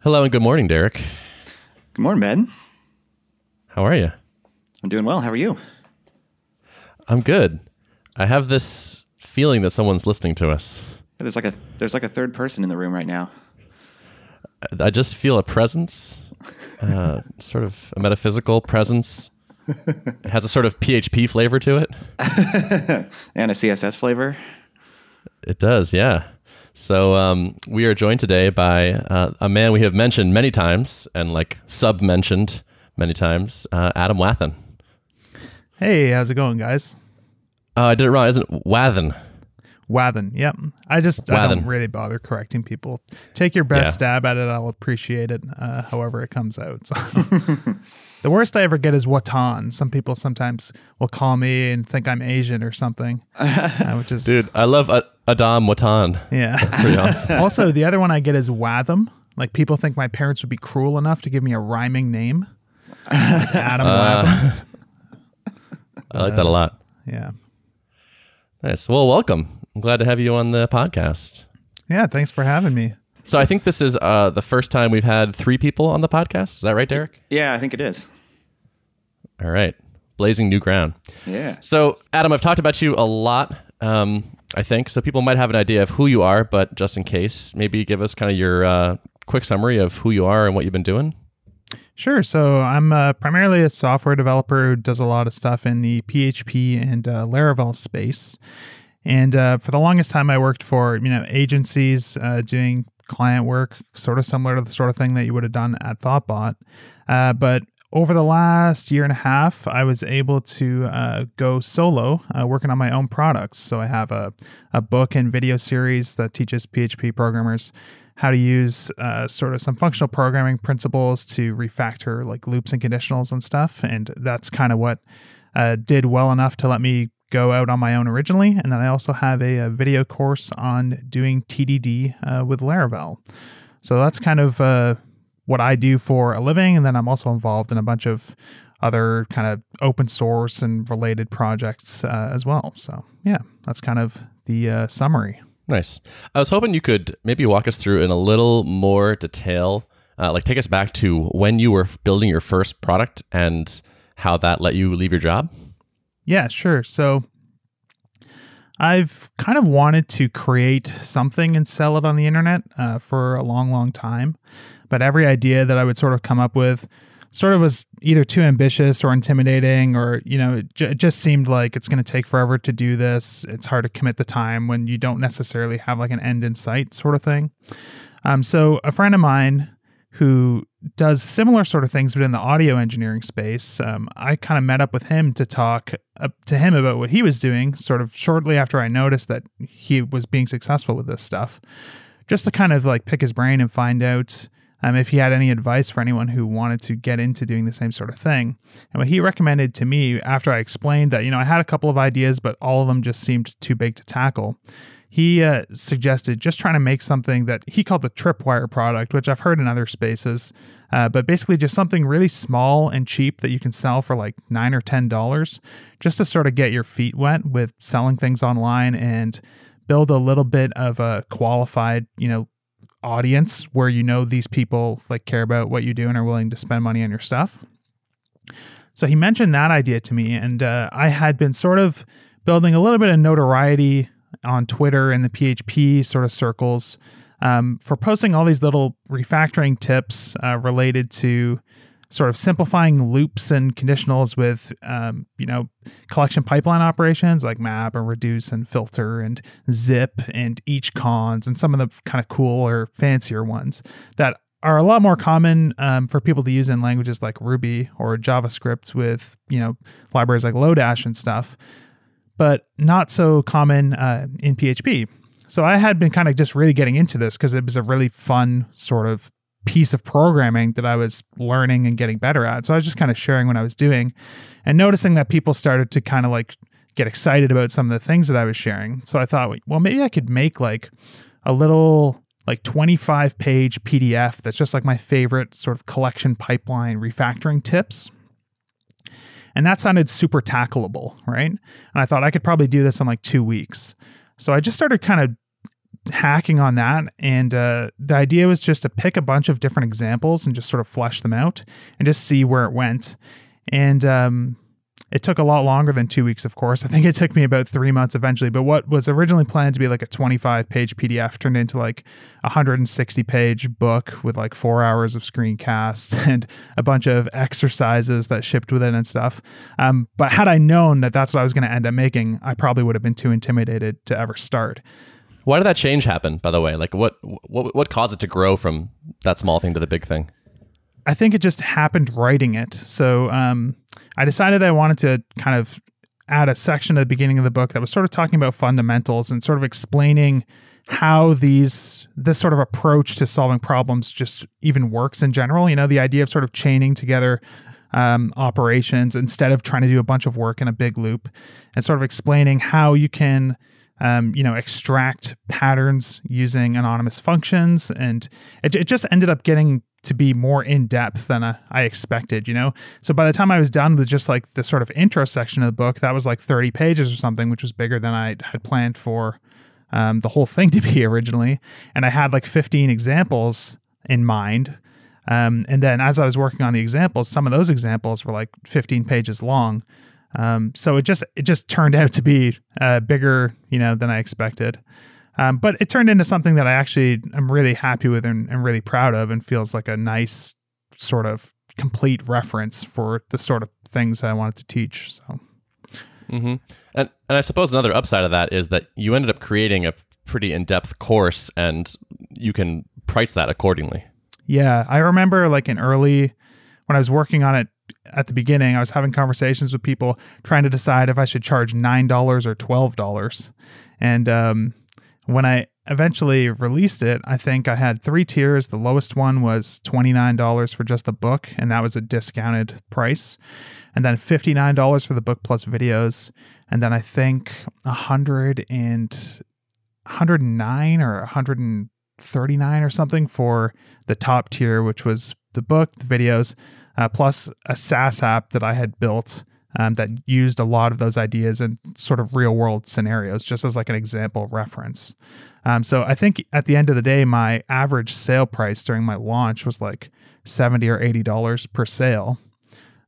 Hello and good morning, Derek. Good morning, Ben. How are you? I'm doing well. How are you? I'm good. I have this feeling that someone's listening to us. Yeah, there's like a there's like a third person in the room right now. I- I just feel a presence, uh, sort of a metaphysical presence. It has a sort of PHP flavor to it. And a CSS flavor. It does, yeah. So um, we are joined today by uh, a man we have mentioned many times and like sub mentioned many times, uh, Adam Wathan. Hey, how's it going, guys? Oh, I did it wrong, isn't it? Wathan. Wathan. Yep. I just I don't really bother correcting people. Take your best Yeah. stab at it. I'll appreciate it. Uh, however it comes out. So. the worst I ever get is Watan. Some people sometimes will call me and think I'm Asian or something, uh, which is Dude, I love uh, Adam Watan. Yeah. Pretty awesome. also, the other one I get is Watham. Like people think my parents would be cruel enough to give me a rhyming name. Like Adam Watham. I like that a lot. Yeah. Nice. Well, welcome. I'm glad to have you on the podcast. Yeah. Thanks for having me. So I think this is uh, the first time we've had three people on the podcast. Is that right, Derek? Yeah, I think it is. All right. Blazing new ground. Yeah. So, Adam, I've talked about you a lot, um, I think. So people might have an idea of who you are, but just in case, maybe give us kind of your uh, quick summary of who you are and what you've been doing. Sure. So I'm uh, primarily a software developer who does a lot of stuff in the PHP and uh, Laravel space. And uh, for the longest time, I worked for you know agencies uh, doing client work, sort of similar to the sort of thing that you would have done at Thoughtbot. Uh, but over the last year and a half, I was able to uh, go solo, uh, working on my own products. So I have a, a book and video series that teaches PHP programmers how to use uh, sort of some functional programming principles to refactor like loops and conditionals and stuff. And that's kind of what uh, did well enough to let me go out on my own originally. And then I also have a, a video course on doing TDD uh, with Laravel. So that's kind of uh, what I do for a living. And then I'm also involved in a bunch of other kind of open source and related projects uh, as well. So yeah, that's kind of the uh, summary. Nice. I was hoping you could maybe walk us through in a little more detail, uh, like take us back to when you were building your first product and how that let you leave your job. Yeah, sure. So I've kind of wanted to create something and sell it on the internet uh, for a long, long time. But every idea that I would sort of come up with sort of was either too ambitious or intimidating, or, you know, it, j- it just seemed like it's going to take forever to do this. It's hard to commit the time when you don't necessarily have like an end in sight sort of thing. Um, so a friend of mine who does similar sort of things but in the audio engineering space. Um, I kind of met up with him to talk uh, to him about what he was doing, sort of shortly after I noticed that he was being successful with this stuff, just to kind of like pick his brain and find out um, if he had any advice for anyone who wanted to get into doing the same sort of thing. And what he recommended to me after I explained that, you know, I had a couple of ideas, but all of them just seemed too big to tackle he uh, suggested just trying to make something that he called the tripwire product, which I've heard in other spaces, uh, but basically just something really small and cheap that you can sell for like nine or ten dollars, just to sort of get your feet wet with selling things online and build a little bit of a qualified, you know, audience where you know these people like care about what you do and are willing to spend money on your stuff. So he mentioned that idea to me, and uh, I had been sort of building a little bit of notoriety on Twitter and the PHP sort of circles um, for posting all these little refactoring tips uh, related to sort of simplifying loops and conditionals with um, you know collection pipeline operations like map and reduce and filter and zip and each cons and some of the kind of cooler fancier ones that are a lot more common um, for people to use in languages like ruby or javascript with you know libraries like lodash and stuff but not so common uh, in PHP. So I had been kind of just really getting into this because it was a really fun sort of piece of programming that I was learning and getting better at. So I was just kind of sharing what I was doing and noticing that people started to kind of like get excited about some of the things that I was sharing. So I thought, well, maybe I could make like a little like 25 page PDF that's just like my favorite sort of collection pipeline refactoring tips. And that sounded super tackleable, right? And I thought I could probably do this in like two weeks. So I just started kind of hacking on that. And uh, the idea was just to pick a bunch of different examples and just sort of flesh them out and just see where it went. And um, it took a lot longer than two weeks, of course. I think it took me about three months eventually. But what was originally planned to be like a 25 page PDF turned into like a 160 page book with like four hours of screencasts and a bunch of exercises that shipped with it and stuff. Um, but had I known that that's what I was going to end up making, I probably would have been too intimidated to ever start. Why did that change happen, by the way? Like, what what what caused it to grow from that small thing to the big thing? I think it just happened writing it. So um, I decided I wanted to kind of add a section at the beginning of the book that was sort of talking about fundamentals and sort of explaining how these this sort of approach to solving problems just even works in general. You know, the idea of sort of chaining together um, operations instead of trying to do a bunch of work in a big loop, and sort of explaining how you can. Um, you know, extract patterns using anonymous functions, and it, it just ended up getting to be more in depth than I expected, you know? So by the time I was done with just like the sort of intro section of the book, that was like 30 pages or something, which was bigger than I had planned for um, the whole thing to be originally. And I had like 15 examples in mind. Um, and then as I was working on the examples, some of those examples were like 15 pages long. Um, so it just it just turned out to be uh, bigger, you know, than I expected. Um, but it turned into something that I actually am really happy with and, and really proud of, and feels like a nice sort of complete reference for the sort of things that I wanted to teach. So, mm-hmm. and and I suppose another upside of that is that you ended up creating a pretty in depth course, and you can price that accordingly. Yeah, I remember like in early when I was working on it at the beginning, I was having conversations with people trying to decide if I should charge nine dollars or twelve dollars, and um, when I eventually released it, I think I had three tiers. The lowest one was $29 for just the book, and that was a discounted price. And then $59 for the book plus videos. And then I think 100 and 109 or 139 or something for the top tier, which was the book, the videos, uh, plus a SaaS app that I had built um, that used a lot of those ideas in sort of real world scenarios, just as like an example reference. Um, so I think at the end of the day, my average sale price during my launch was like seventy or eighty dollars per sale,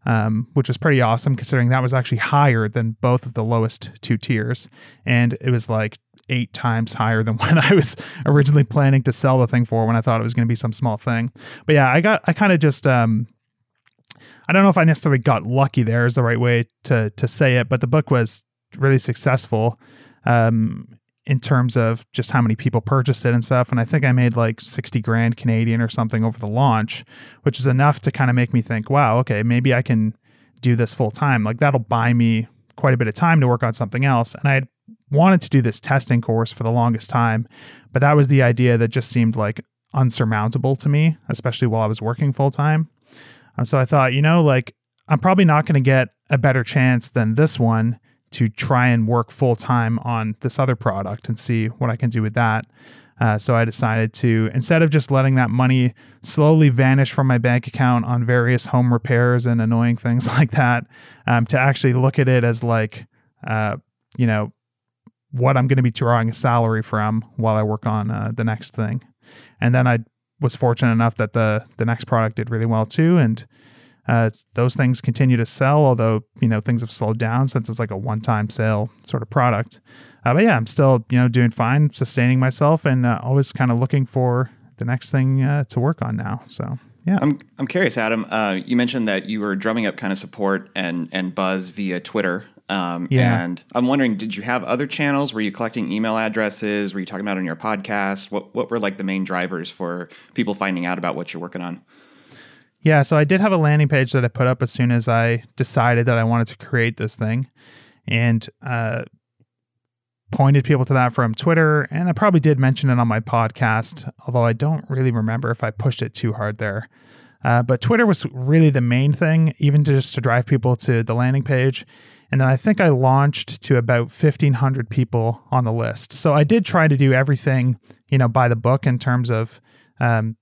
um, which was pretty awesome considering that was actually higher than both of the lowest two tiers, and it was like eight times higher than what I was originally planning to sell the thing for when I thought it was going to be some small thing. But yeah, I got I kind of just um, I don't know if I necessarily got lucky there is the right way to to say it, but the book was really successful um, in terms of just how many people purchased it and stuff. And I think I made like 60 grand Canadian or something over the launch, which is enough to kind of make me think, wow, okay, maybe I can do this full time. Like that'll buy me quite a bit of time to work on something else. And I had wanted to do this testing course for the longest time, but that was the idea that just seemed like unsurmountable to me, especially while I was working full time. So I thought, you know, like I'm probably not going to get a better chance than this one to try and work full time on this other product and see what I can do with that. Uh, so I decided to, instead of just letting that money slowly vanish from my bank account on various home repairs and annoying things like that, um, to actually look at it as like, uh, you know, what I'm going to be drawing a salary from while I work on uh, the next thing. And then I was fortunate enough that the the next product did really well too, and uh, those things continue to sell. Although you know things have slowed down since it's like a one time sale sort of product. Uh, but yeah, I'm still you know doing fine, sustaining myself, and uh, always kind of looking for the next thing uh, to work on now. So yeah, I'm I'm curious, Adam. Uh, you mentioned that you were drumming up kind of support and and buzz via Twitter. Um, yeah. And I'm wondering, did you have other channels? Were you collecting email addresses? Were you talking about on your podcast? What What were like the main drivers for people finding out about what you're working on? Yeah, so I did have a landing page that I put up as soon as I decided that I wanted to create this thing, and uh, pointed people to that from Twitter. And I probably did mention it on my podcast, although I don't really remember if I pushed it too hard there. Uh, but Twitter was really the main thing, even to just to drive people to the landing page. And then I think I launched to about 1,500 people on the list. So I did try to do everything, you know, by the book in terms of um,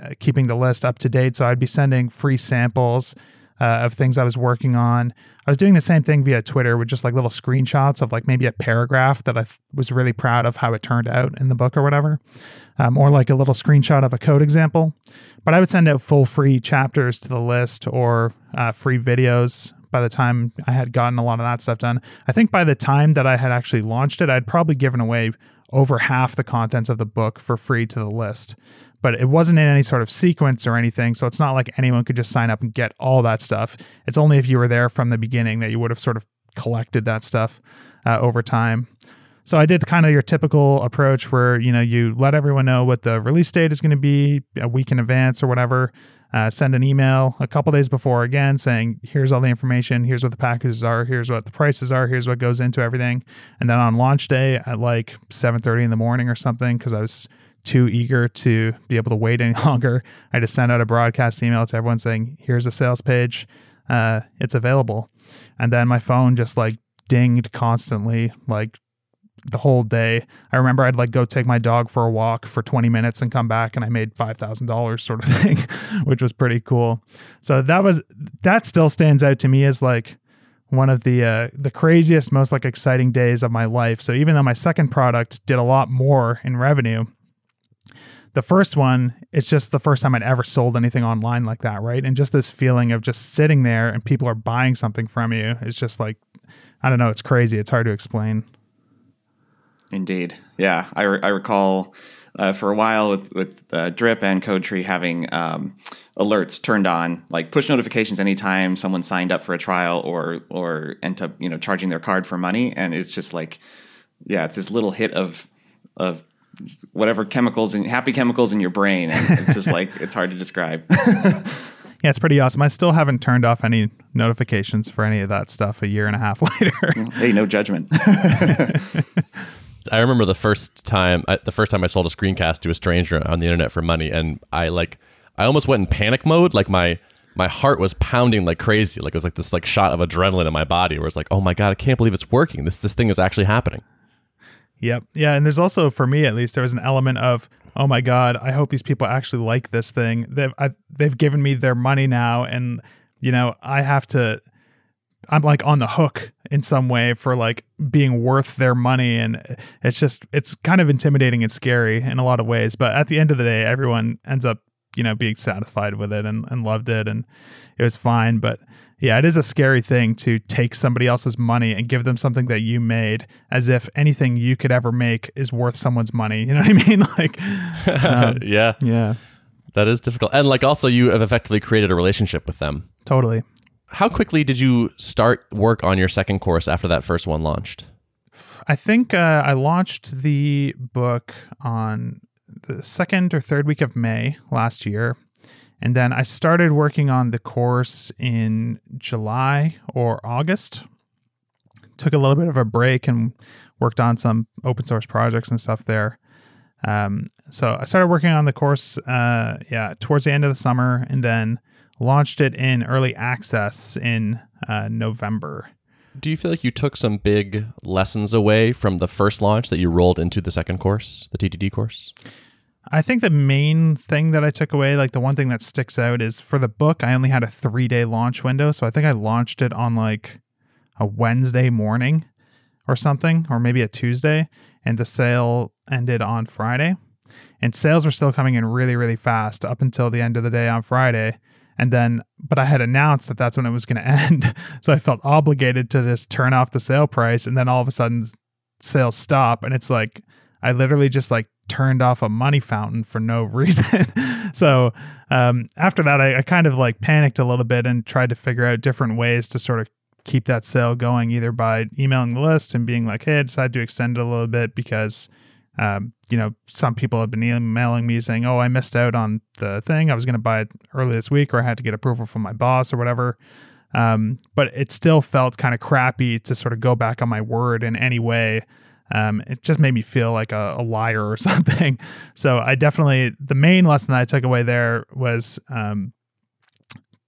uh, keeping the list up to date. So I'd be sending free samples uh, of things I was working on. I was doing the same thing via Twitter with just like little screenshots of like maybe a paragraph that I th- was really proud of how it turned out in the book or whatever, um, or like a little screenshot of a code example. But I would send out full free chapters to the list or uh, free videos by the time I had gotten a lot of that stuff done. I think by the time that I had actually launched it, I'd probably given away over half the contents of the book for free to the list but it wasn't in any sort of sequence or anything. So it's not like anyone could just sign up and get all that stuff. It's only if you were there from the beginning that you would have sort of collected that stuff uh, over time. So I did kind of your typical approach where you know you let everyone know what the release date is going to be a week in advance or whatever. Uh, send an email a couple days before again saying here's all the information, here's what the packages are, here's what the prices are, here's what goes into everything. And then on launch day at like 7:30 in the morning or something because I was too eager to be able to wait any longer, I just sent out a broadcast email to everyone saying, "Here's a sales page, uh, it's available," and then my phone just like dinged constantly, like the whole day. I remember I'd like go take my dog for a walk for 20 minutes and come back and I made $5,000 sort of thing, which was pretty cool. So that was that still stands out to me as like one of the uh, the craziest most like exciting days of my life. So even though my second product did a lot more in revenue, the first one, it's just the first time I'd ever sold anything online like that, right? And just this feeling of just sitting there and people are buying something from you is just like, I don't know, it's crazy. It's hard to explain. Indeed. Yeah. I, re- I recall uh, for a while with, with uh, Drip and CodeTree having um, alerts turned on, like push notifications anytime someone signed up for a trial or, or end up, you know, charging their card for money. And it's just like, yeah, it's this little hit of, of whatever chemicals and happy chemicals in your brain. And it's just like it's hard to describe. yeah, it's pretty awesome. I still haven't turned off any notifications for any of that stuff a year and a half later. hey, no judgment. I remember the first time, the first time I sold a screencast to a stranger on the internet for money, and I like, I almost went in panic mode. Like my my heart was pounding like crazy. Like it was like this like shot of adrenaline in my body, where it's like, oh my god, I can't believe it's working. This this thing is actually happening. Yep. Yeah. And there's also, for me at least, there was an element of, oh my God, I hope these people actually like this thing. They've, I, they've given me their money now. And, you know, I have to, I'm like on the hook in some way for like being worth their money. And it's just, it's kind of intimidating and scary in a lot of ways. But at the end of the day, everyone ends up, you know, being satisfied with it and, and loved it. And it was fine. But yeah, it is a scary thing to take somebody else's money and give them something that you made as if anything you could ever make is worth someone's money. You know what I mean? Like, um, yeah. Yeah. That is difficult. And like also, you have effectively created a relationship with them. Totally. How quickly did you start work on your second course after that first one launched? I think uh, I launched the book on the second or third week of May last year. And then I started working on the course in July or August. Took a little bit of a break and worked on some open source projects and stuff there. Um, so I started working on the course, uh, yeah, towards the end of the summer, and then launched it in early access in uh, November. Do you feel like you took some big lessons away from the first launch that you rolled into the second course, the TDD course? I think the main thing that I took away, like the one thing that sticks out, is for the book, I only had a three day launch window. So I think I launched it on like a Wednesday morning or something, or maybe a Tuesday, and the sale ended on Friday. And sales were still coming in really, really fast up until the end of the day on Friday. And then, but I had announced that that's when it was going to end. So I felt obligated to just turn off the sale price. And then all of a sudden, sales stop. And it's like, I literally just like turned off a money fountain for no reason. so um, after that, I, I, kind of like panicked a little bit and tried to figure out different ways to sort of keep that sale going, either by emailing the list and being like, hey, I decided to extend it a little bit because. Um, you know, some people have been emailing me saying, "Oh, I missed out on the thing. I was going to buy it early this week, or I had to get approval from my boss, or whatever." Um, but it still felt kind of crappy to sort of go back on my word in any way um, it just made me feel like a, a, liar or something. So I definitely the main lesson that I took away there was um,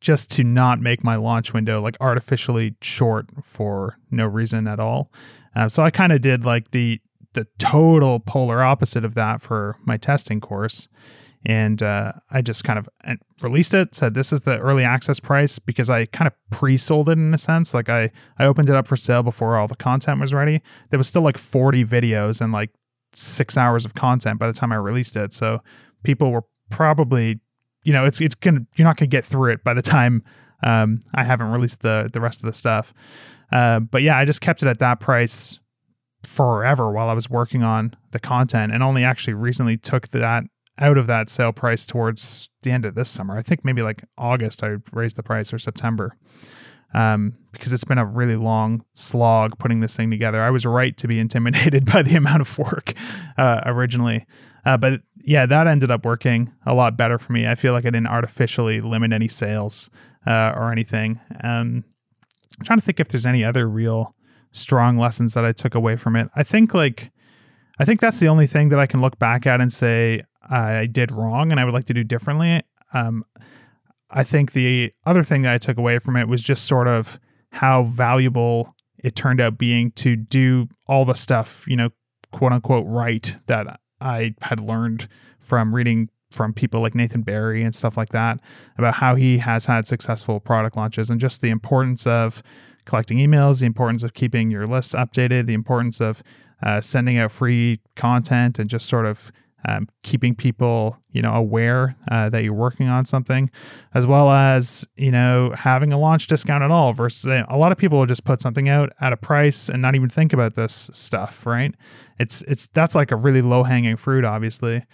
just to not make my launch window like artificially short for no reason at all. Uh, so I kind of did like the the total polar opposite of that for my testing course. and uh, I just kind of released it. Said this is the early access price because I kind of pre-sold it in a sense. Like I I opened it up for sale before all the content was ready. There was still like 40 videos and like six hours of content by the time I released it. So people were probably, you know, it's it's gonna you're not gonna get through it by the time um, I haven't released the the rest of the stuff. Uh, but yeah, I just kept it at that price forever while I was working on the content, and only actually recently took that out of that sale price towards the end of this summer. I think maybe like August I raised the price or September. Um, because it's been a really long slog putting this thing together. I was right to be intimidated by the amount of work uh, originally. Uh, but yeah, that ended up working a lot better for me. I feel like I didn't artificially limit any sales uh, or anything. Um, I'm trying to think if there's any other real strong lessons that I took away from it. I think like I think that's the only thing that I can look back at and say I did wrong and I would like to do differently. Um, I think the other thing that I took away from it was just sort of how valuable it turned out being to do all the stuff, you know, quote unquote, right that I had learned from reading from people like Nathan Barry and stuff like that about how he has had successful product launches and just the importance of collecting emails, the importance of keeping your list updated, the importance of uh, sending out free content and just sort of um, keeping people you know aware uh, that you're working on something as well as you know having a launch discount at all versus a lot of people will just put something out at a price and not even think about this stuff right it's it's that's like a really low hanging fruit obviously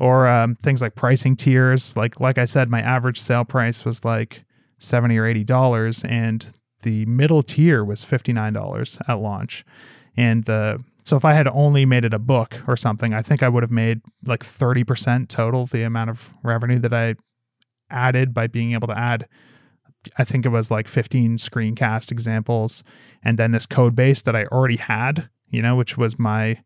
or um, things like pricing tiers. Like like I said, my average sale price was like seventy or eighty dollars, and the middle tier was fifty nine dollars at launch. And the so if I had only made it a book or something, I think I would have made like thirty percent total the amount of revenue that I added by being able to add. I think it was like 15 screencast examples and then this code base that I already had, you know, which was my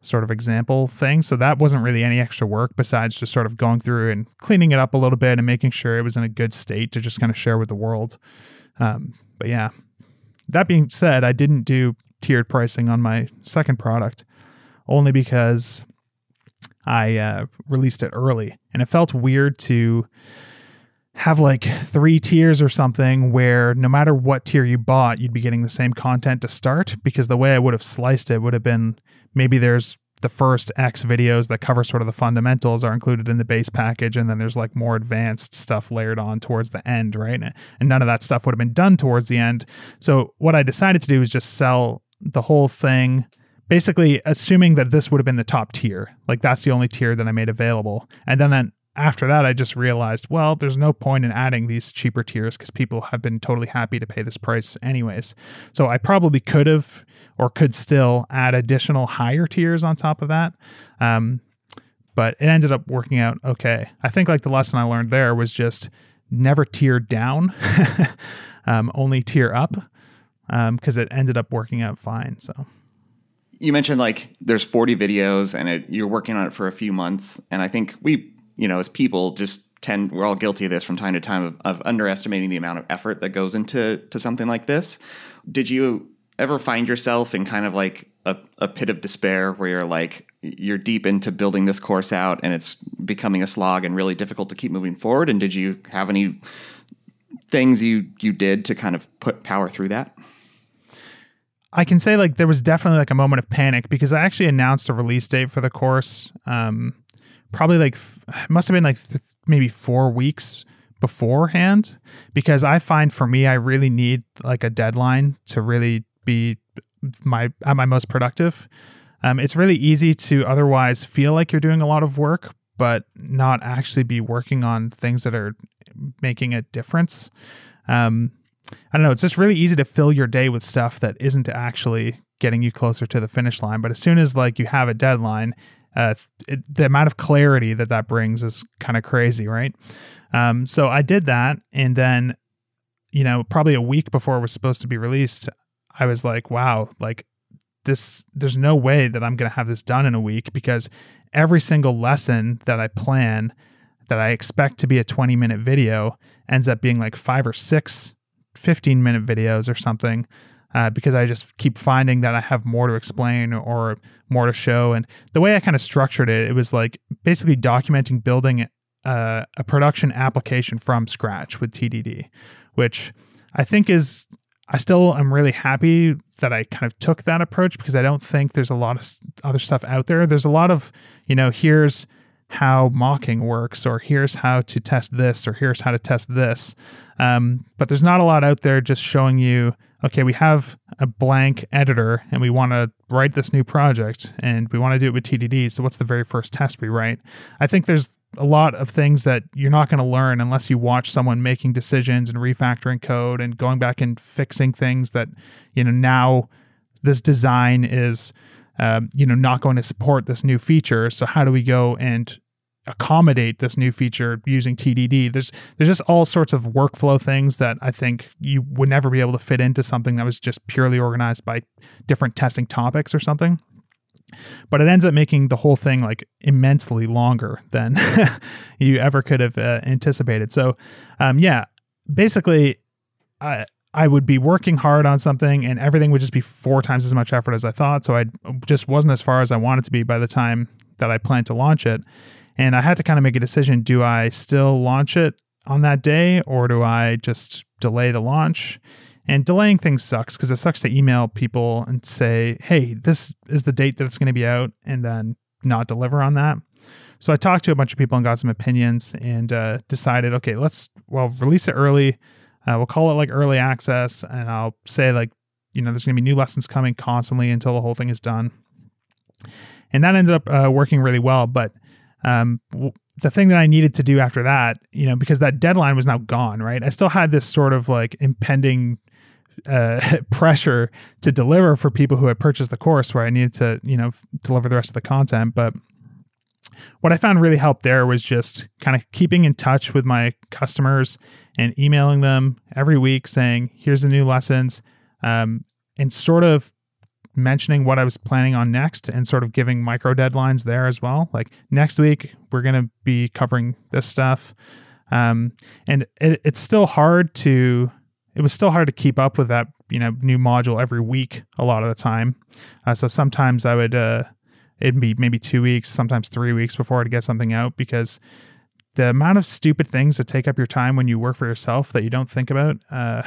sort of example thing. So that wasn't really any extra work besides just sort of going through and cleaning it up a little bit and making sure it was in a good state to just kind of share with the world. Um, but yeah, that being said, I didn't do tiered pricing on my second product only because I uh, released it early. And it felt weird to have like three tiers or something where no matter what tier you bought, you'd be getting the same content to start because the way I would have sliced it would have been maybe there's the first X videos that cover sort of the fundamentals are included in the base package, and then there's like more advanced stuff layered on towards the end, right? And none of that stuff would have been done towards the end. So what I decided to do is just sell the whole thing basically assuming that this would have been the top tier like that's the only tier that i made available and then then after that, I just realized, well, there's no point in adding these cheaper tiers because people have been totally happy to pay this price anyways. So I probably could have or could still add additional higher tiers on top of that. Um, but it ended up working out okay. I think like the lesson I learned there was just never tier down, um, only tier up because um, it ended up working out fine. So you mentioned like there's 40 videos and it, you're working on it for a few months, and I think we you know, as people just tend we're all guilty of this from time to time of, of underestimating the amount of effort that goes into to something like this. Did you ever find yourself in kind of like a, a pit of despair where you're like you're deep into building this course out and it's becoming a slog and really difficult to keep moving forward? And did you have any things you you did to kind of put power through that? I can say like there was definitely like a moment of panic because I actually announced a release date for the course um, probably like must have been like th- maybe four weeks beforehand because I find for me I really need like a deadline to really be my at my most productive. Um, it's really easy to otherwise feel like you're doing a lot of work, but not actually be working on things that are making a difference. Um, I don't know. It's just really easy to fill your day with stuff that isn't actually getting you closer to the finish line. But as soon as like you have a deadline uh, it, the amount of clarity that that brings is kind of crazy, right? Um, so I did that, and then, you know, probably a week before it was supposed to be released, I was like, wow, like this, there's no way that I'm going to have this done in a week because every single lesson that I plan that I expect to be a 20 minute video ends up being like five or six 15 minute videos or something uh, because I just keep finding that I have more to explain or more to show. And the way I kind of structured it, it was like basically documenting building uh, a production application from scratch with TDD, which I think is I still am really happy that I kind of took that approach because I don't think there's a lot of other stuff out there. There's a lot of, you know, here's how mocking works, or here's how to test this, or here's how to test this. Um, but there's not a lot out there just showing you, okay, we have a blank editor and we want to write this new project and we want to do it with TDD. So what's the very first test we write? I think there's a lot of things that you're not going to learn unless you watch someone making decisions and refactoring code and going back and fixing things that you know now this design is um, you know not going to support this new feature so how do we go and accommodate this new feature using TDD there's there's just all sorts of workflow things that I think you would never be able to fit into something that was just purely organized by different testing topics or something but it ends up making the whole thing like immensely longer than you ever could have uh, anticipated. So, um, yeah, basically, I I would be working hard on something, and everything would just be four times as much effort as I thought. So I just wasn't as far as I wanted to be by the time that I planned to launch it, and I had to kind of make a decision: do I still launch it on that day, or do I just delay the launch? And delaying things sucks because it sucks to email people and say, hey, this is the date that it's going to be out, and then not deliver on that. So I talked to a bunch of people and got some opinions and uh, decided, okay, let's, well, release it early. Uh, we'll call it like early access. And I'll say, like, you know, there's going to be new lessons coming constantly until the whole thing is done. And that ended up uh, working really well. But um, the thing that I needed to do after that, you know, because that deadline was now gone, right? I still had this sort of like impending uh, pressure to deliver for people who had purchased the course where I needed to, you know, deliver the rest of the content. But what I found really helped there was just kind of keeping in touch with my customers and emailing them every week saying, here's the new lessons, um, and sort of mentioning what I was planning on next and sort of giving micro deadlines there as well. Like next week, we're going to be covering this stuff. Um, and it, it's still hard to it was still hard to keep up with that you know new module every week a lot of the time uh, so sometimes i would uh, it'd be maybe two weeks sometimes three weeks before i'd get something out because the amount of stupid things that take up your time when you work for yourself that you don't think about uh,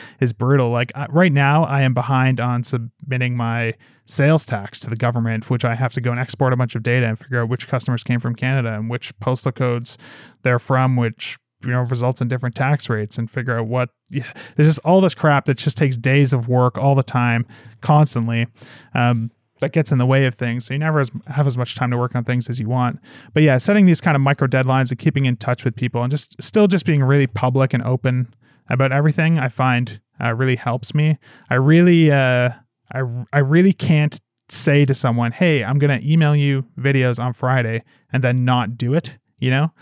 is brutal. Like right now, I am behind on submitting my sales tax to the government, which I have to go and export a bunch of data and figure out which customers came from Canada and which postal codes they're from, which you know results in different tax rates and figure out what yeah, there's just all this crap that just takes days of work all the time constantly um, that gets in the way of things. So you never have as much time to work on things as you want. But yeah setting these kind of micro deadlines and keeping in touch with people and just still just being really public and open about everything i find uh, really helps me. I really uh, I, I really can't say to someone hey i'm to email you videos on friday and then not do it you know?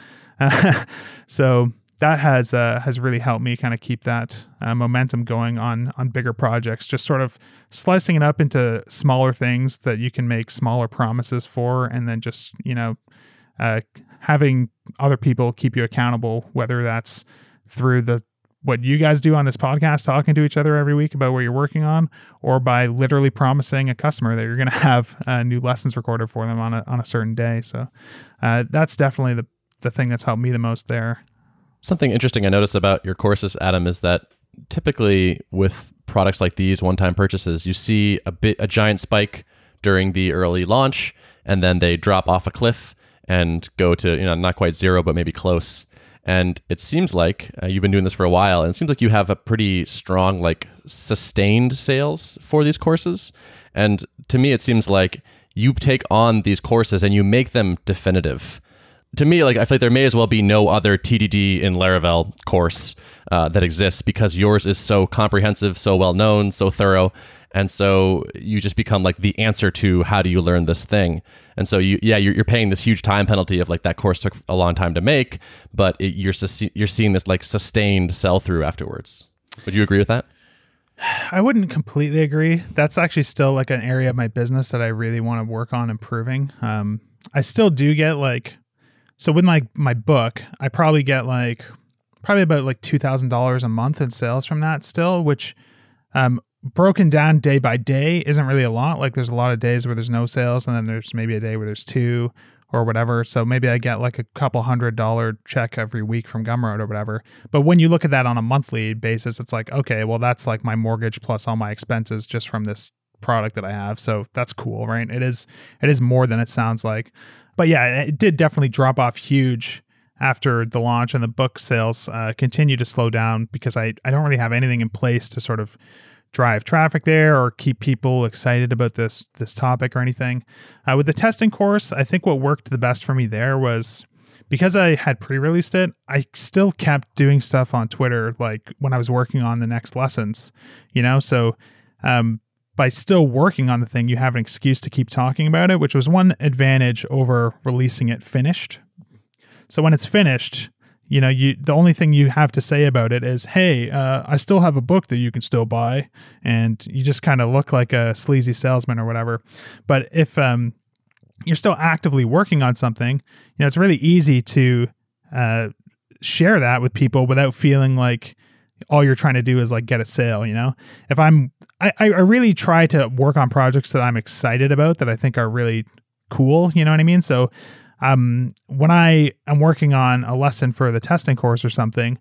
So that has uh, has really helped me kind of keep that uh, momentum going on on bigger projects. Just sort of slicing it up into smaller things that you can make smaller promises for, and then just you know uh, having other people keep you accountable, whether that's through the what you guys do on this podcast, talking to each other every week about what you're working on, or by literally promising a customer that you're going to have uh, new lessons recorded for them on a on a certain day. So uh, that's definitely the the thing that's helped me the most there. Something interesting I noticed about your courses, Adam, is that typically with products like these one-time purchases, you see a bit a giant spike during the early launch, and then they drop off a cliff and go to you know not quite zero, but maybe close. And it seems like uh, you've been doing this for a while, and it seems like you have a pretty strong, like sustained sales for these courses. And to me, it seems like you take on these courses and you make them definitive to me, like I feel like there may as well be no other TDD in Laravel course uh, that exists because yours is so comprehensive, so well known, so thorough, and so you just become like the answer to how do you learn this thing. And so you, yeah, you're, you're paying this huge time penalty of like that course took a long time to make, but it, you're you're seeing this like sustained sell through afterwards. Would you agree with that? I wouldn't completely agree. That's actually still like an area of my business that I really want to work on improving. Um, I still do get like so with my my book, I probably get like probably about like two thousand dollars a month in sales from that still, which um, broken down day by day isn't really a lot. Like there's a lot of days where there's no sales, and then there's maybe a day where there's two, or whatever. So maybe I get like a couple hundred dollar check every week from Gumroad or whatever. But when you look at that on a monthly basis, it's like, okay, well, that's like my mortgage plus all my expenses just from this product that I have. So that's cool, right? It is it is more than it sounds like. But yeah, it did definitely drop off huge after the launch and the book sales uh, continue to slow down because I, I don't really have anything in place to sort of drive traffic there or keep people excited about this this topic or anything. Uh, with the testing course, I think what worked the best for me there was because I had pre-released it, I still kept doing stuff on Twitter like when I was working on the next lessons, you know? So um, by still working on the thing, you have an excuse to keep talking about it, which was one advantage over releasing it finished. So when it's finished, you know, you the only thing you have to say about it is, "Hey, uh, I still have a book that you can still buy," and you just kind of look like a sleazy salesman or whatever. But if um, you're still actively working on something, you know, it's really easy to uh, share that with people without feeling like all you're trying to do is like get a sale. You know, if I'm, I, I really try to work on projects that I'm excited about that I think are really cool. You know what I mean? So um, when I am working on a lesson for the testing course or something,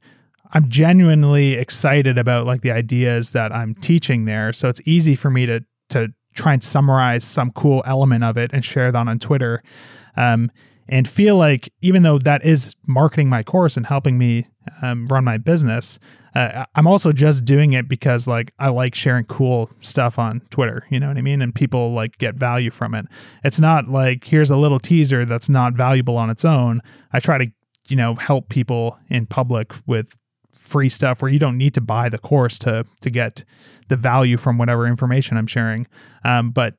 I'm genuinely excited about like the ideas that I'm teaching there. So it's easy for me to to try and summarize some cool element of it and share that on Twitter. Um, and feel like even though that is marketing my course and helping me um, run my business, uh, I'm also just doing it because like I like sharing cool stuff on Twitter. You know what I mean? And people like get value from it. It's not like here's a little teaser that's not valuable on its own. I try to you know help people in public with free stuff where you don't need to buy the course to to get the value from whatever information I'm sharing. Um, but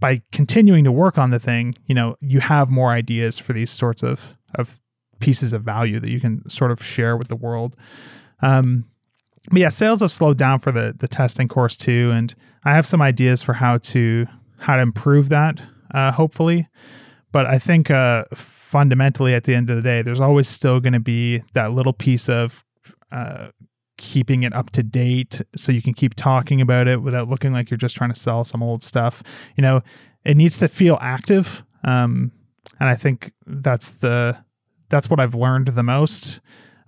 by continuing to work on the thing, you know, you have more ideas for these sorts of of pieces of value that you can sort of share with the world. Um, but yeah, sales have slowed down for the the testing course too, and I have some ideas for how to how to improve that. Uh, hopefully, but I think uh, fundamentally at the end of the day, there's always still going to be that little piece of uh, keeping it up to date so you can keep talking about it without looking like you're just trying to sell some old stuff. You know, it needs to feel active, um, and I think that's the that's what I've learned the most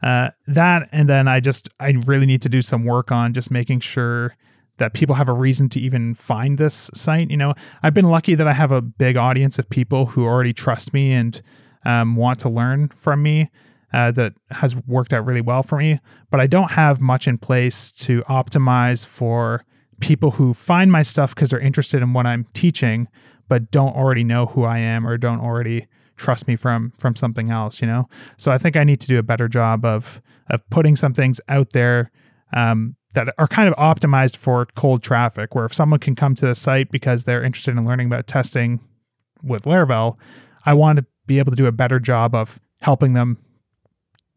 uh, that and then I just I really need to do some work on just making sure that people have a reason to even find this site. You know, I've been lucky that I have a big audience of people who already trust me and um, want to learn from me. Uh, that has worked out really well for me, but I don't have much in place to optimize for people who find my stuff because they're interested in what I'm teaching, but don't already know who I am or don't already trust me from from something else you know? So i think i need to do a better job of of putting some things out there um, that are kind of optimized for cold traffic where if someone can come to the site because they're interested in learning about testing with laravel i want to be able to do a better job of helping them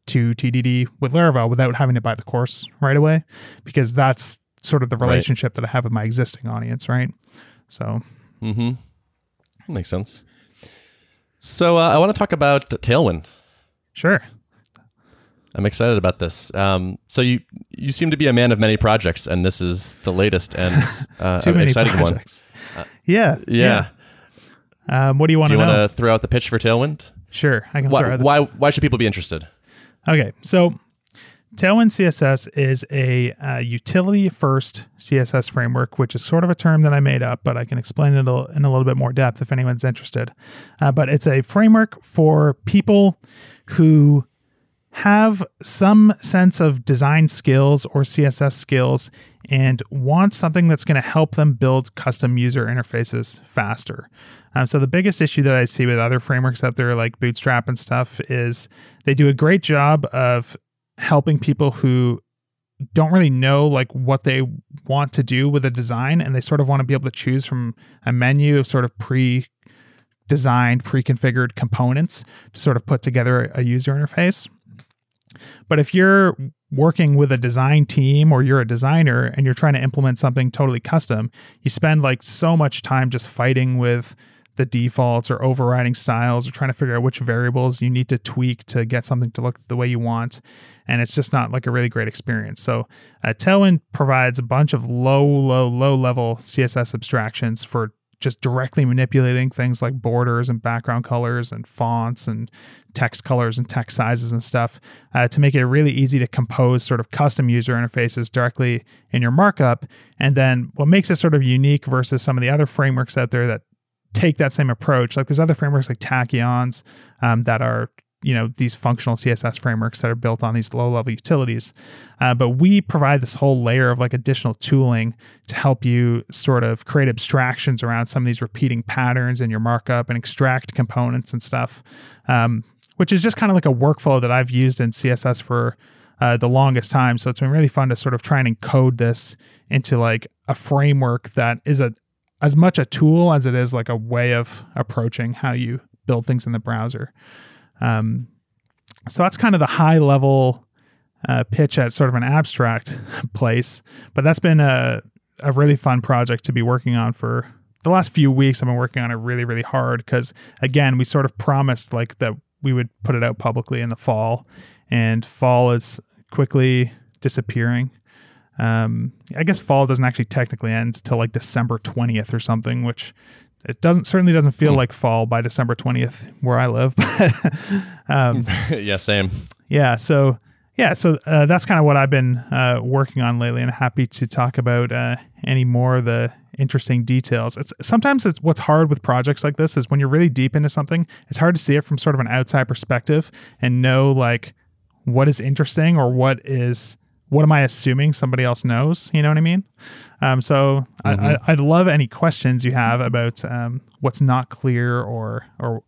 to tdd with laravel without having to buy the course right away because that's sort of the relationship right. that i have with my existing audience right? So mm-hmm. Makes sense so uh, I want to talk about Tailwind. Sure. I'm excited about this. Um, so you you seem to be a man of many projects, and this is the latest and uh, Too many exciting projects. one. Uh, yeah, yeah. yeah. Um, what do you want to? Do you want to throw out the pitch for Tailwind? Sure, I can. Why, why, why should people be interested? Okay, so Tailwind CSS is a uh, utility first CSS framework, which is sort of a term that I made up, but I can explain it in a little bit more depth if anyone's interested. Uh, but it's a framework for people who have some sense of design skills or CSS skills and want something that's going to help them build custom user interfaces faster. Um, so, the biggest issue that I see with other frameworks out there, like Bootstrap and stuff, is they do a great job of helping people who don't really know like what they want to do with a design and they sort of want to be able to choose from a menu of sort of pre designed pre-configured components to sort of put together a user interface. But if you're working with a design team or you're a designer and you're trying to implement something totally custom you spend like so much time just fighting with the defaults or overriding styles or trying to figure out which variables you need to tweak to get something to look the way you want. And it's just not like a really great experience. So uh, Tailwind provides a bunch of low, low, low level CSS abstractions for just directly manipulating things like borders and background colors and fonts and text colors and text sizes and stuff uh, to make it really easy to compose sort of custom user interfaces directly in your markup. And then what makes it sort of unique versus some of the other frameworks out there that take that same approach, like there's other frameworks like Tachyons um, that are you know these functional css frameworks that are built on these low level utilities. Uh, but we provide this whole layer of like additional tooling to help you sort of create abstractions around some of these repeating patterns in your markup and extract components and stuff um, which is just kind of like a workflow that i've used in css for uh, the longest time. So it's been really fun to sort of try and encode this into like a framework that is a as much a tool as it is like a way of approaching how you build things in the browser um, so that's kind of the high level uh, pitch at sort of an abstract place. But that's been a, a really fun project to be working on for the last few weeks. I've been working on it really, really hard because, again, we sort of promised like that we would put it out publicly in the fall, and fall is quickly disappearing. Um, I guess fall doesn't actually technically end till like December 20th or something, which it doesn't certainly doesn't feel mm. like fall by December 20th where I live. But um, yeah, same. Yeah. So yeah, so uh, that's kind of what I've been uh, working on lately, and happy to talk about uh, any more of the interesting details. It's sometimes it's what's hard with projects like this is when you're really deep into something, it's hard to see it from sort of an outside perspective and know like what is interesting or what is what am I assuming somebody else knows? You know what I mean? Um, so mm-hmm. I, would love any questions you have about um, what's not clear or or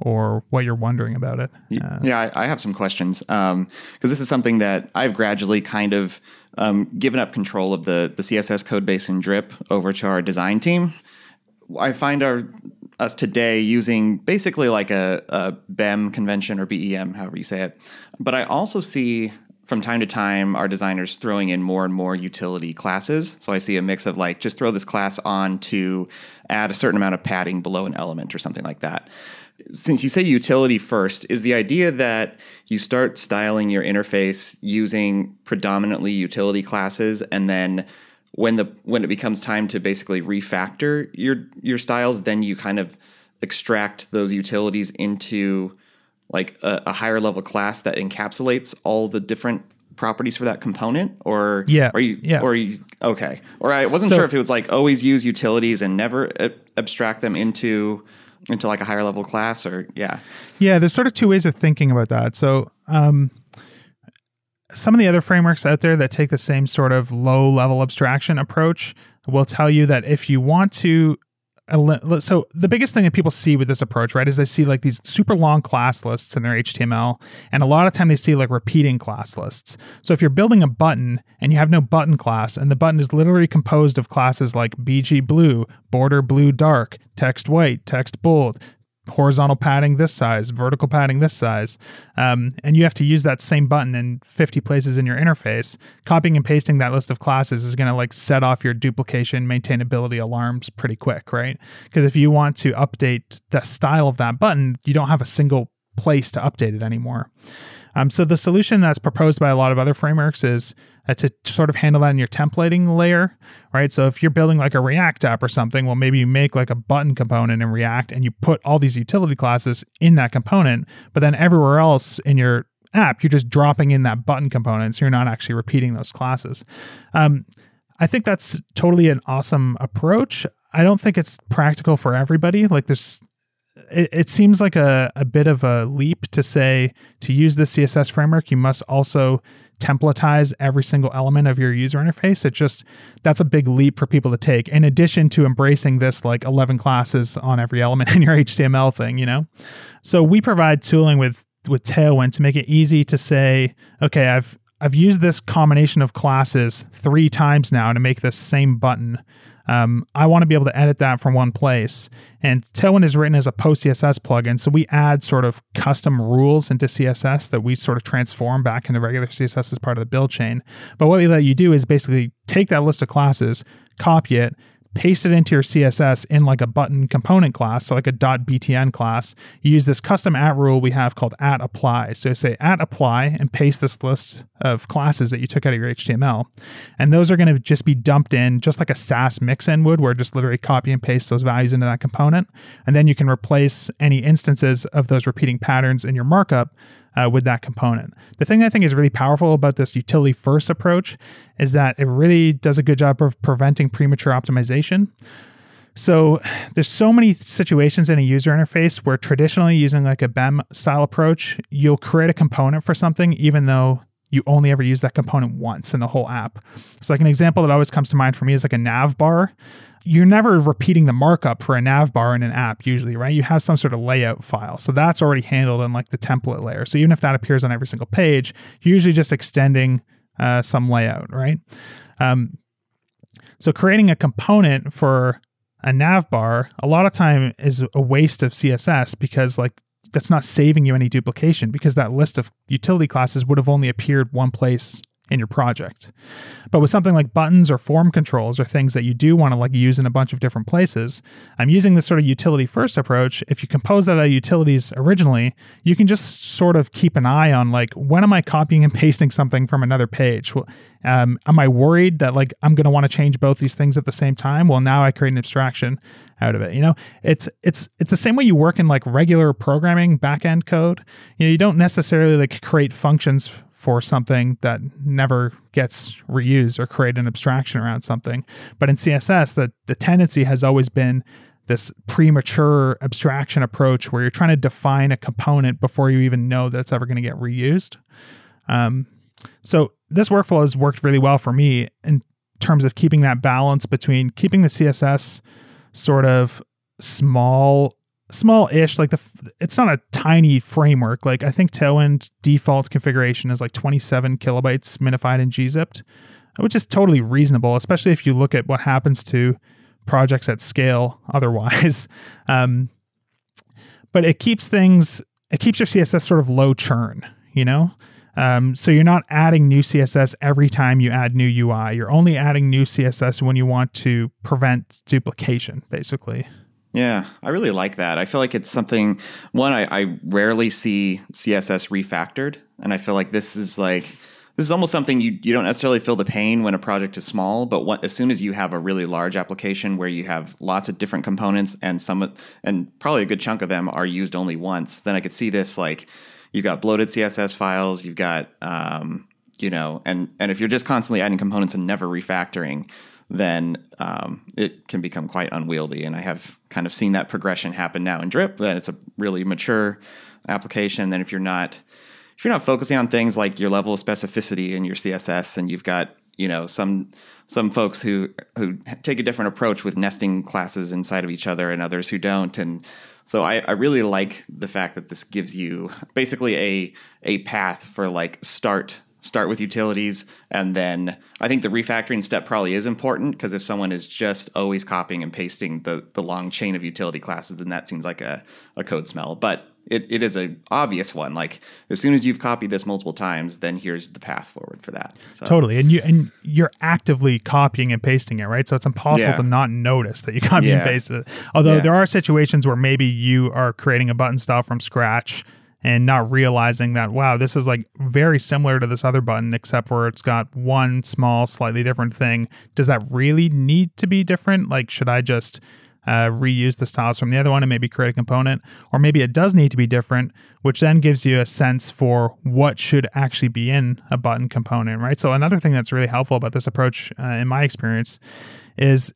or what you're wondering about it. Uh, yeah, I, I, have some questions because um, this is something that I've gradually kind of um, given up control of the the CSS code base in Drip over to our design team. I find our us today using basically like a, a BEM convention or BEM, however you say it. But I also see from time to time, our designers throwing in more and more utility classes. So I see a mix of like just throw this class on to add a certain amount of padding below an element or something like that. Since you say utility first, is the idea that you start styling your interface using predominantly utility classes and then when the when it becomes time to basically refactor your your styles, then you kind of extract those utilities into like a, a, higher level class that encapsulates all the different properties for that component? Or yeah or you yeah. or you okay. Or i wasn't so, sure if it was like always use utilities and never uh, abstract them into into like a higher level class or yeah. Yeah there's sort of two ways of thinking about that. So um some of the other frameworks out there that take the same sort of low level abstraction approach will tell you that if you want to so the biggest thing that people see with this approach right is they see like these super long class lists in their html and a lot of time they see like repeating class lists. So if you're building a button and you have no button class and the button is literally composed of classes like bg blue border blue dark text white text bold horizontal padding this size, vertical padding this size, um, and you have to use that same button in 50 places in your interface, copying and pasting that list of classes is going to like set off your duplication maintainability alarms pretty quick, right? Because if you want to update the style of that button, you don't have a single place to update it anymore. Um, so the solution that's proposed by a lot of other frameworks is uh, to sort of handle that in your templating layer, right? So if you're building like a React app or something, well, maybe you make like a button component in React and you put all these utility classes in that component, but then everywhere else in your app, you're just dropping in that button component, so you're not actually repeating those classes. Um, I think that's totally an awesome approach. I don't think it's practical for everybody. Like there's it, it seems like a, a bit of a leap to say to use the CSS framework, you must also templatize every single element of your user interface. It just that's a big leap for people to take. In addition to embracing this like 11 classes on every element in your HTML thing, you know. So we provide tooling with with Tailwind to make it easy to say, okay, I've I've used this combination of classes three times now to make this same button. Um, I want to be able to edit that from one place. And Tailwind is written as a PostCSS plugin. So we add sort of custom rules into CSS that we sort of transform back into regular CSS as part of the build chain. But what we let you do is basically take that list of classes, copy it, paste it into your CSS in like a button component class, so like a .btn class. You use this custom at rule we have called at apply. So say at apply and paste this list of classes that you took out of your HTML, and those are going to just be dumped in just like a Sass mixin would, where just literally copy and paste those values into that component, and then you can replace any instances of those repeating patterns in your markup uh, with that component. The thing I think is really powerful about this utility first approach is that it really does a good job of preventing premature optimization. So there's so many situations in a user interface where traditionally using like a BEM style approach, you'll create a component for something even though you only ever use that component once in the whole app. So like an example that always comes to mind for me is like a nav bar you're never repeating the markup for a nav bar in an app usually, right? You have some sort of layout file. So that's already handled in like the template layer. So even if that appears on every single page, you're usually just extending uh, some layout, right? Um, so creating a component for a nav bar a lot of time is a waste of CSS because like that's not saving you any duplication because that list of utility classes would have only appeared one place in your project. But with something like buttons or form controls or things that you do want to like use in a bunch of different places, I'm using this sort of utility first approach. If you compose that out of utilities originally, you can just sort of keep an eye on like when am I copying and pasting something from another page? Um, am I worried that like I'm going to want to change both these things at the same time? Well, now I create an abstraction out of it. You know, it's it's it's the same way you work in like regular programming backend code. You know, you don't necessarily like create functions for something that never gets reused or create an abstraction around something. But in CSS, the, the tendency has always been this premature abstraction approach where you're trying to define a component before you even know that it's ever going to get reused. Um, so this workflow has worked really well for me in terms of keeping that balance between keeping the CSS sort of small small-ish like the it's not a tiny framework. Like i think tailwind default configuration is like 27 kilobytes minified and gzipped which is totally reasonable especially if you look at what happens to projects at scale otherwise. Um, but it keeps things it keeps your css sort of low churn you know? Um, so you're not adding new css every time you add new ui you're only adding new css when you want to prevent duplication basically yeah, I really like that. I feel like it's something, one, I, I rarely see CSS refactored. And I feel like this is like, this is almost something you, you don't necessarily feel the pain when a project is small, but what, as soon as you have a really large application where you have lots of different components and some and probably a good chunk of them are used only once, then I could see this like you've got bloated CSS files, you've got um, you know, and and if you're just constantly adding components and never refactoring, then um, it can become quite unwieldy. And I have kind of seen that progression happen now in Drip. That it's a really mature application. Then if you're not if you're not focusing on things like your level of specificity in your CSS, and you've got you know some some folks who who take a different approach with nesting classes inside of each other, and others who don't, and so I, I really like the fact that this gives you basically a a path for like start start with utilities and then i think the refactoring step probably is important because if someone is just always copying and pasting the, the long chain of utility classes then that seems like a, a code smell but it, it is a obvious one like as soon as you've copied this multiple times then here's the path forward for that so. totally and you and you're actively copying and pasting it right so it's impossible yeah. to not notice that you copy yeah. and pasted it although yeah. there are situations where maybe you are creating a button style from scratch and not realizing that wow this is like very similar to this other button except for it's got one small slightly different thing. Does that really need to be different? Like should i just uh, reuse the styles from the other one and maybe create a component? Or maybe it does need to be different which then gives you a sense for what should actually be in a button component right? So another thing that's really helpful about this approach uh, in my experience is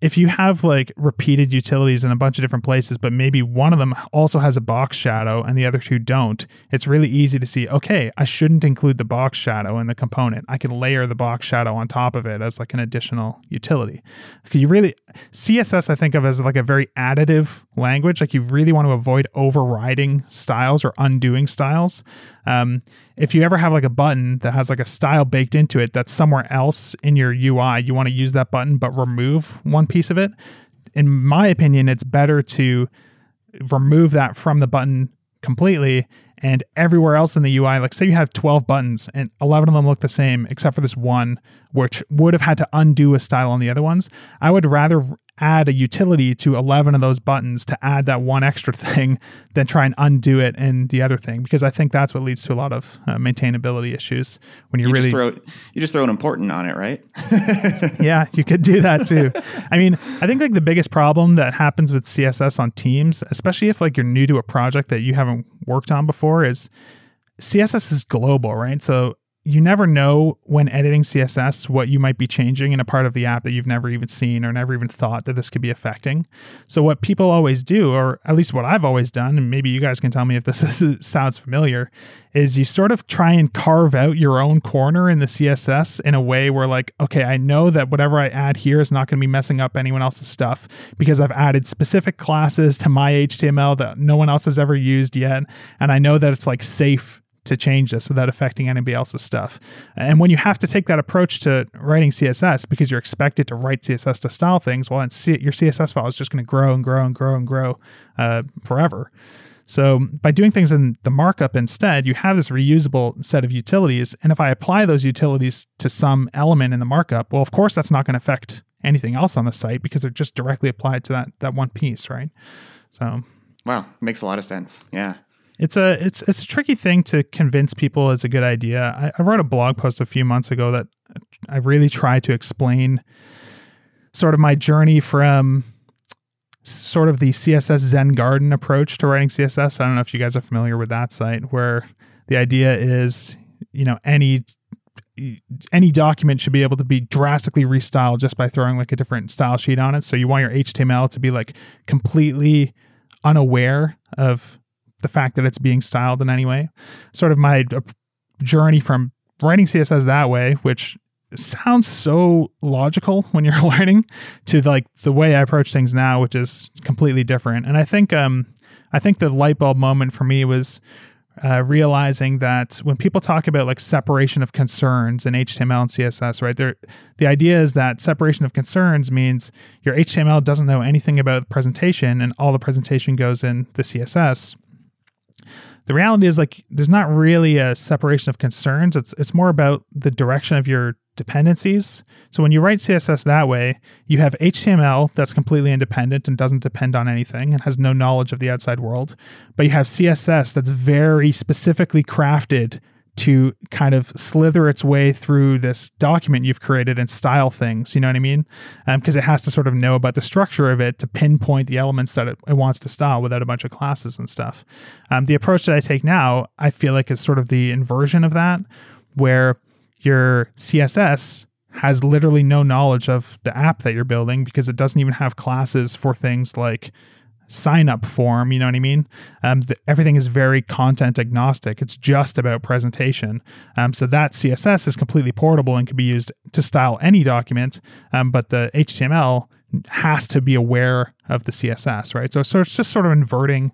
if you have like repeated utilities in a bunch of different places, but maybe one of them also has a box shadow and the other two don't, it's really easy to see, okay, I shouldn't include the box shadow in the component. I can layer the box shadow on top of it as like an additional utility. You really, CSS, I think of as like a very additive language. Like you really want to avoid overriding styles or undoing styles. Um, if you ever have like a button that has like a style baked into it that's somewhere else in your UI, you want to use that button but remove one piece of it. In my opinion, it's better to remove that from the button completely and everywhere else in the UI, like say you have 12 buttons and 11 of them look the same except for this one which would have had to undo a style on the other ones. I would rather add a utility to 11 of those buttons to add that one extra thing than try and undo it in the other thing because I think that's what leads to a lot of uh, maintainability issues when you, you really just throw you just throw an important on it, right? yeah, you could do that too. I mean, I think like the biggest problem that happens with CSS on teams, especially if like you're new to a project that you haven't worked on before is CSS is global, right? So you never know when editing CSS what you might be changing in a part of the app that you've never even seen or never even thought that this could be affecting. So what people always do, or at least what I've always done, and maybe you guys can tell me if this is, sounds familiar, is you sort of try and carve out your own corner in the CSS in a way where like, okay, I know that whatever I add here is not going to be messing up anyone else's stuff because I've added specific classes to my HTML that no one else has ever used yet, and I know that it's like safe to change this without affecting anybody else's stuff. And when you have to take that approach to writing CSS because you're expected to write CSS to style things, well, then your CSS file is just going to grow and grow and grow and grow uh, forever. So by doing things in the markup instead, you have this reusable set of utilities. And if I apply those utilities to some element in the markup, well, of course, that's not going to affect anything else on the site because they're just directly applied to that that one piece, right? So, wow, makes a lot of sense. Yeah. It's a it's it's a tricky thing to convince people is a good idea. I, I wrote a blog post a few months ago that I really tried to explain sort of my journey from sort of the CSS Zen Garden approach to writing CSS. I don't know if you guys are familiar with that site, where the idea is, you know, any any document should be able to be drastically restyled just by throwing like a different style sheet on it. So you want your HTML to be like completely unaware of the fact that it's being styled in any way. Sort of my uh, journey from writing CSS that way, which sounds so logical when you're learning, to like the way I approach things now, which is completely different. And I think um, I think the light bulb moment for me was uh, realizing that when people talk about like separation of concerns in HTML and CSS, right? There, the idea is that separation of concerns means your HTML doesn't know anything about the presentation, and all the presentation goes in the CSS the reality is like there's not really a separation of concerns. It's it's more about the direction of your dependencies. So when you write CSS that way, you have HTML that's completely independent and doesn't depend on anything and has no knowledge of the outside world, but you have CSS that's very specifically crafted to kind of slither its way through this document you've created and style things. You know what I mean? Because um, it has to sort of know about the structure of it to pinpoint the elements that it, it wants to style without a bunch of classes and stuff. Um, the approach that I take now, I feel like is sort of the inversion of that, where your CSS has literally no knowledge of the app that you're building because it doesn't even have classes for things like sign up form. You know what I mean? Um, the, everything is very content agnostic. It's just about presentation. Um, so that CSS is completely portable and can be used to style any document. Um, but the HTML has to be aware of the CSS, right? So, so it's just sort of inverting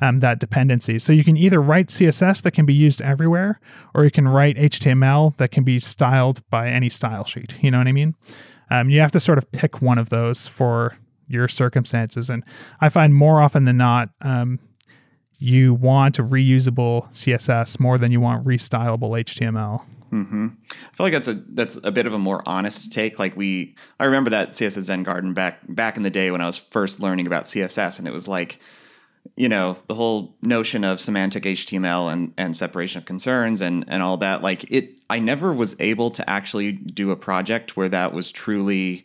um, that dependency. So you can either write CSS that can be used everywhere, or you can write HTML that can be styled by any style sheet. You know what I mean? Um, you have to sort of pick one of those for your circumstances. And I find more often than not, um, you want reusable CSS more than you want restylable HTML. Mm-hmm. I feel like that's a that's a bit of a more honest take. Like we, I remember that CSS Zen Garden back back in the day when I was first learning about CSS, and it was like, you know, the whole notion of semantic HTML and and separation of concerns and and all that. Like it, I never was able to actually do a project where that was truly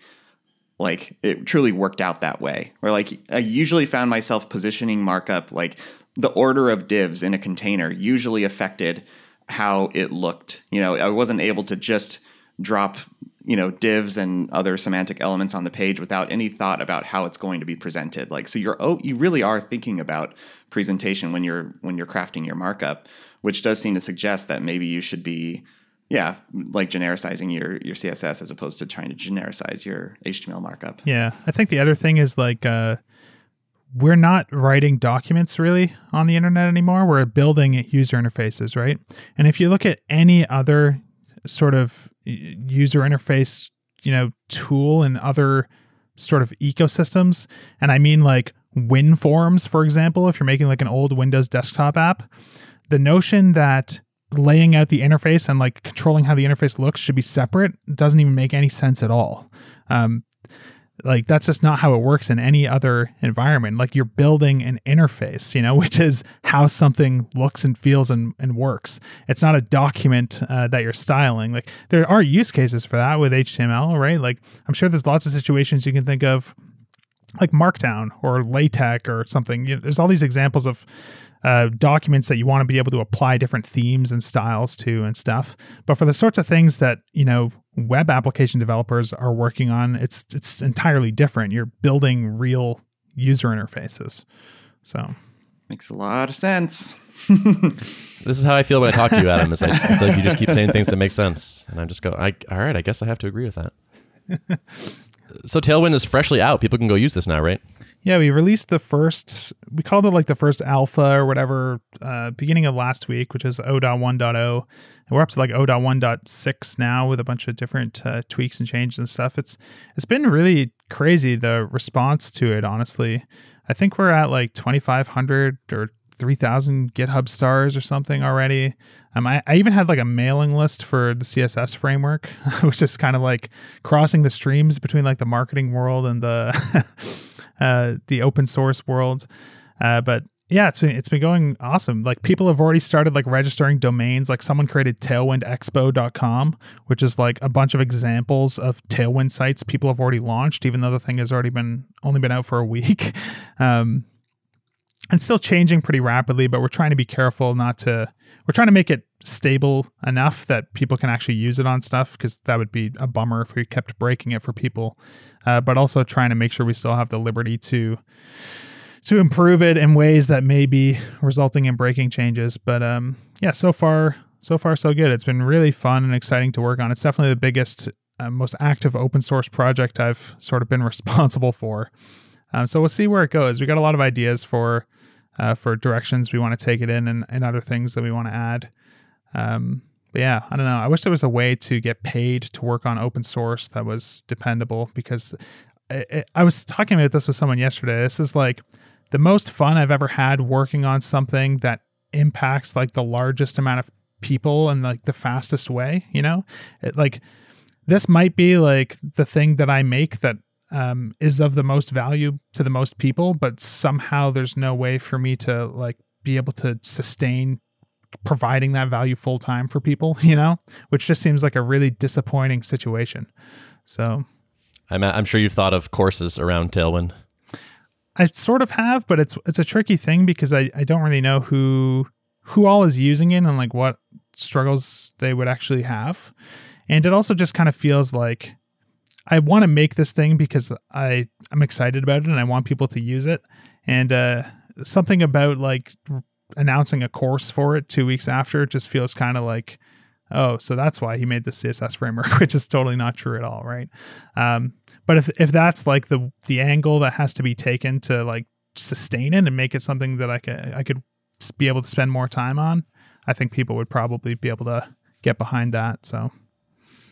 like it truly worked out that way. Where like I usually found myself positioning markup like the order of divs in a container usually affected how it looked. You know, I wasn't able to just drop you know divs and other semantic elements on the page without any thought about how it's going to be presented like so you're oh you really are thinking about presentation when you're when you're crafting your markup which does seem to suggest that maybe you should be yeah, like genericizing your your CSS as opposed to trying to genericize your HTML markup. Yeah, I think the other thing is like uh, we're not writing documents really on the internet anymore. We're building user interfaces, right? And if you look at any other sort of user interface, you know, tool and other sort of ecosystems, and I mean like WinForms, for example, if you're making like an old Windows desktop app, the notion that laying out the interface and like controlling how the interface looks should be separate doesn't even make any sense at all. Um, like that's just not how it works in any other environment. Like you're building an interface you know which is how something looks and feels and, and works. It's not a document uh, that you're styling. Like there are use cases for that with html right? Like i'm sure there's lots of situations you can think of like markdown or latex or something. You know, there's all these examples of uh, documents that you want to be able to apply different themes and styles to and stuff. But for the sorts of things that you know web application developers are working on, it's it's entirely different. You're building real user interfaces. So makes a lot of sense. this is how I feel when I talk to you, Adam. Is I feel like you just keep saying things that make sense, and I just go, I, "All right, I guess I have to agree with that." so Tailwind is freshly out. People can go use this now, right? Yeah, we released the first. We called it like the first alpha or whatever, uh, beginning of last week, which is 0.1.0. And we're up to like 0.1.6 now with a bunch of different uh, tweaks and changes and stuff. It's it's been really crazy the response to it. Honestly, I think we're at like 2,500 or 3,000 GitHub stars or something already. Um, I, I, even had like a mailing list for the CSS framework, which is kind of like crossing the streams between like the marketing world and the uh, the open source world. Uh, but yeah, it's been it's been going awesome. Like people have already started like registering domains. Like someone created tailwindexpo.com, which is like a bunch of examples of Tailwind sites people have already launched, even though the thing has already been only been out for a week. Um, it's still changing pretty rapidly, but we're trying to be careful not to. We're trying to make it stable enough that people can actually use it on stuff because that would be a bummer if we kept breaking it for people. Uh, but also trying to make sure we still have the liberty to to improve it in ways that may be resulting in breaking changes. But um, yeah, so far so far so good. It's been really fun and exciting to work on. It's definitely the biggest, uh, most active open source project I've sort of been responsible for. Um, so we'll see where it goes. We got a lot of ideas for uh, for directions we want to take it in and, and other things that we want to add. Um, but yeah, I don't know. I wish there was a way to get paid to work on open source that was dependable because I was talking about this with someone yesterday. This is like the most fun I've ever had working on something that impacts like the largest amount of people and like the fastest way, you know? It, like this might be like the thing that I make that um, is of the most value to the most people, but somehow there's no way for me to like be able to sustain providing that value full time for people, you know, which just seems like a really disappointing situation. So I'm, I'm sure you've thought of courses around Tailwind. I sort of have, but it's it's a tricky thing because I, I don't really know who who all is using it and like what struggles they would actually have. And it also just kind of feels like I want to make this thing because I I'm excited about it and I want people to use it. And uh, something about like announcing a course for it two weeks after just feels kind of like, oh, so that's why he made the CSS framework, which is totally not true at all, right? Um, but if if that's like the the angle that has to be taken to like sustain it and make it something that I could I could be able to spend more time on, I think people would probably be able to get behind that. So.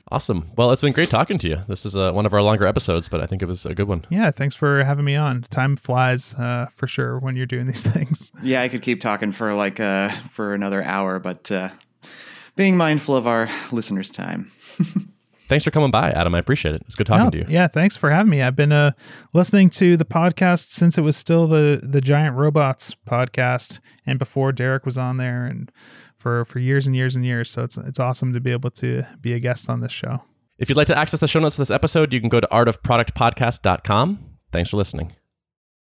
Awesome. Well, it's been great talking to you. This is uh, one of our longer episodes, but I think it was a good one. Yeah, thanks for having me on. Time flies uh, for sure when you're doing these things. Yeah, I could keep talking for like uh, for another hour, but uh, being mindful of our listeners' time. thanks for coming by, Adam. I appreciate it. It's good talking no, to you. Yeah, thanks for having me. I've been uh, listening to the podcast since it was still the the Giant Robots podcast, and before Derrick was on there, and for for years and years and years. So it's it's awesome to be able to be a guest on this show. If you'd like to access the show notes for this episode, you can go to artofproductpodcast.com. Thanks for listening.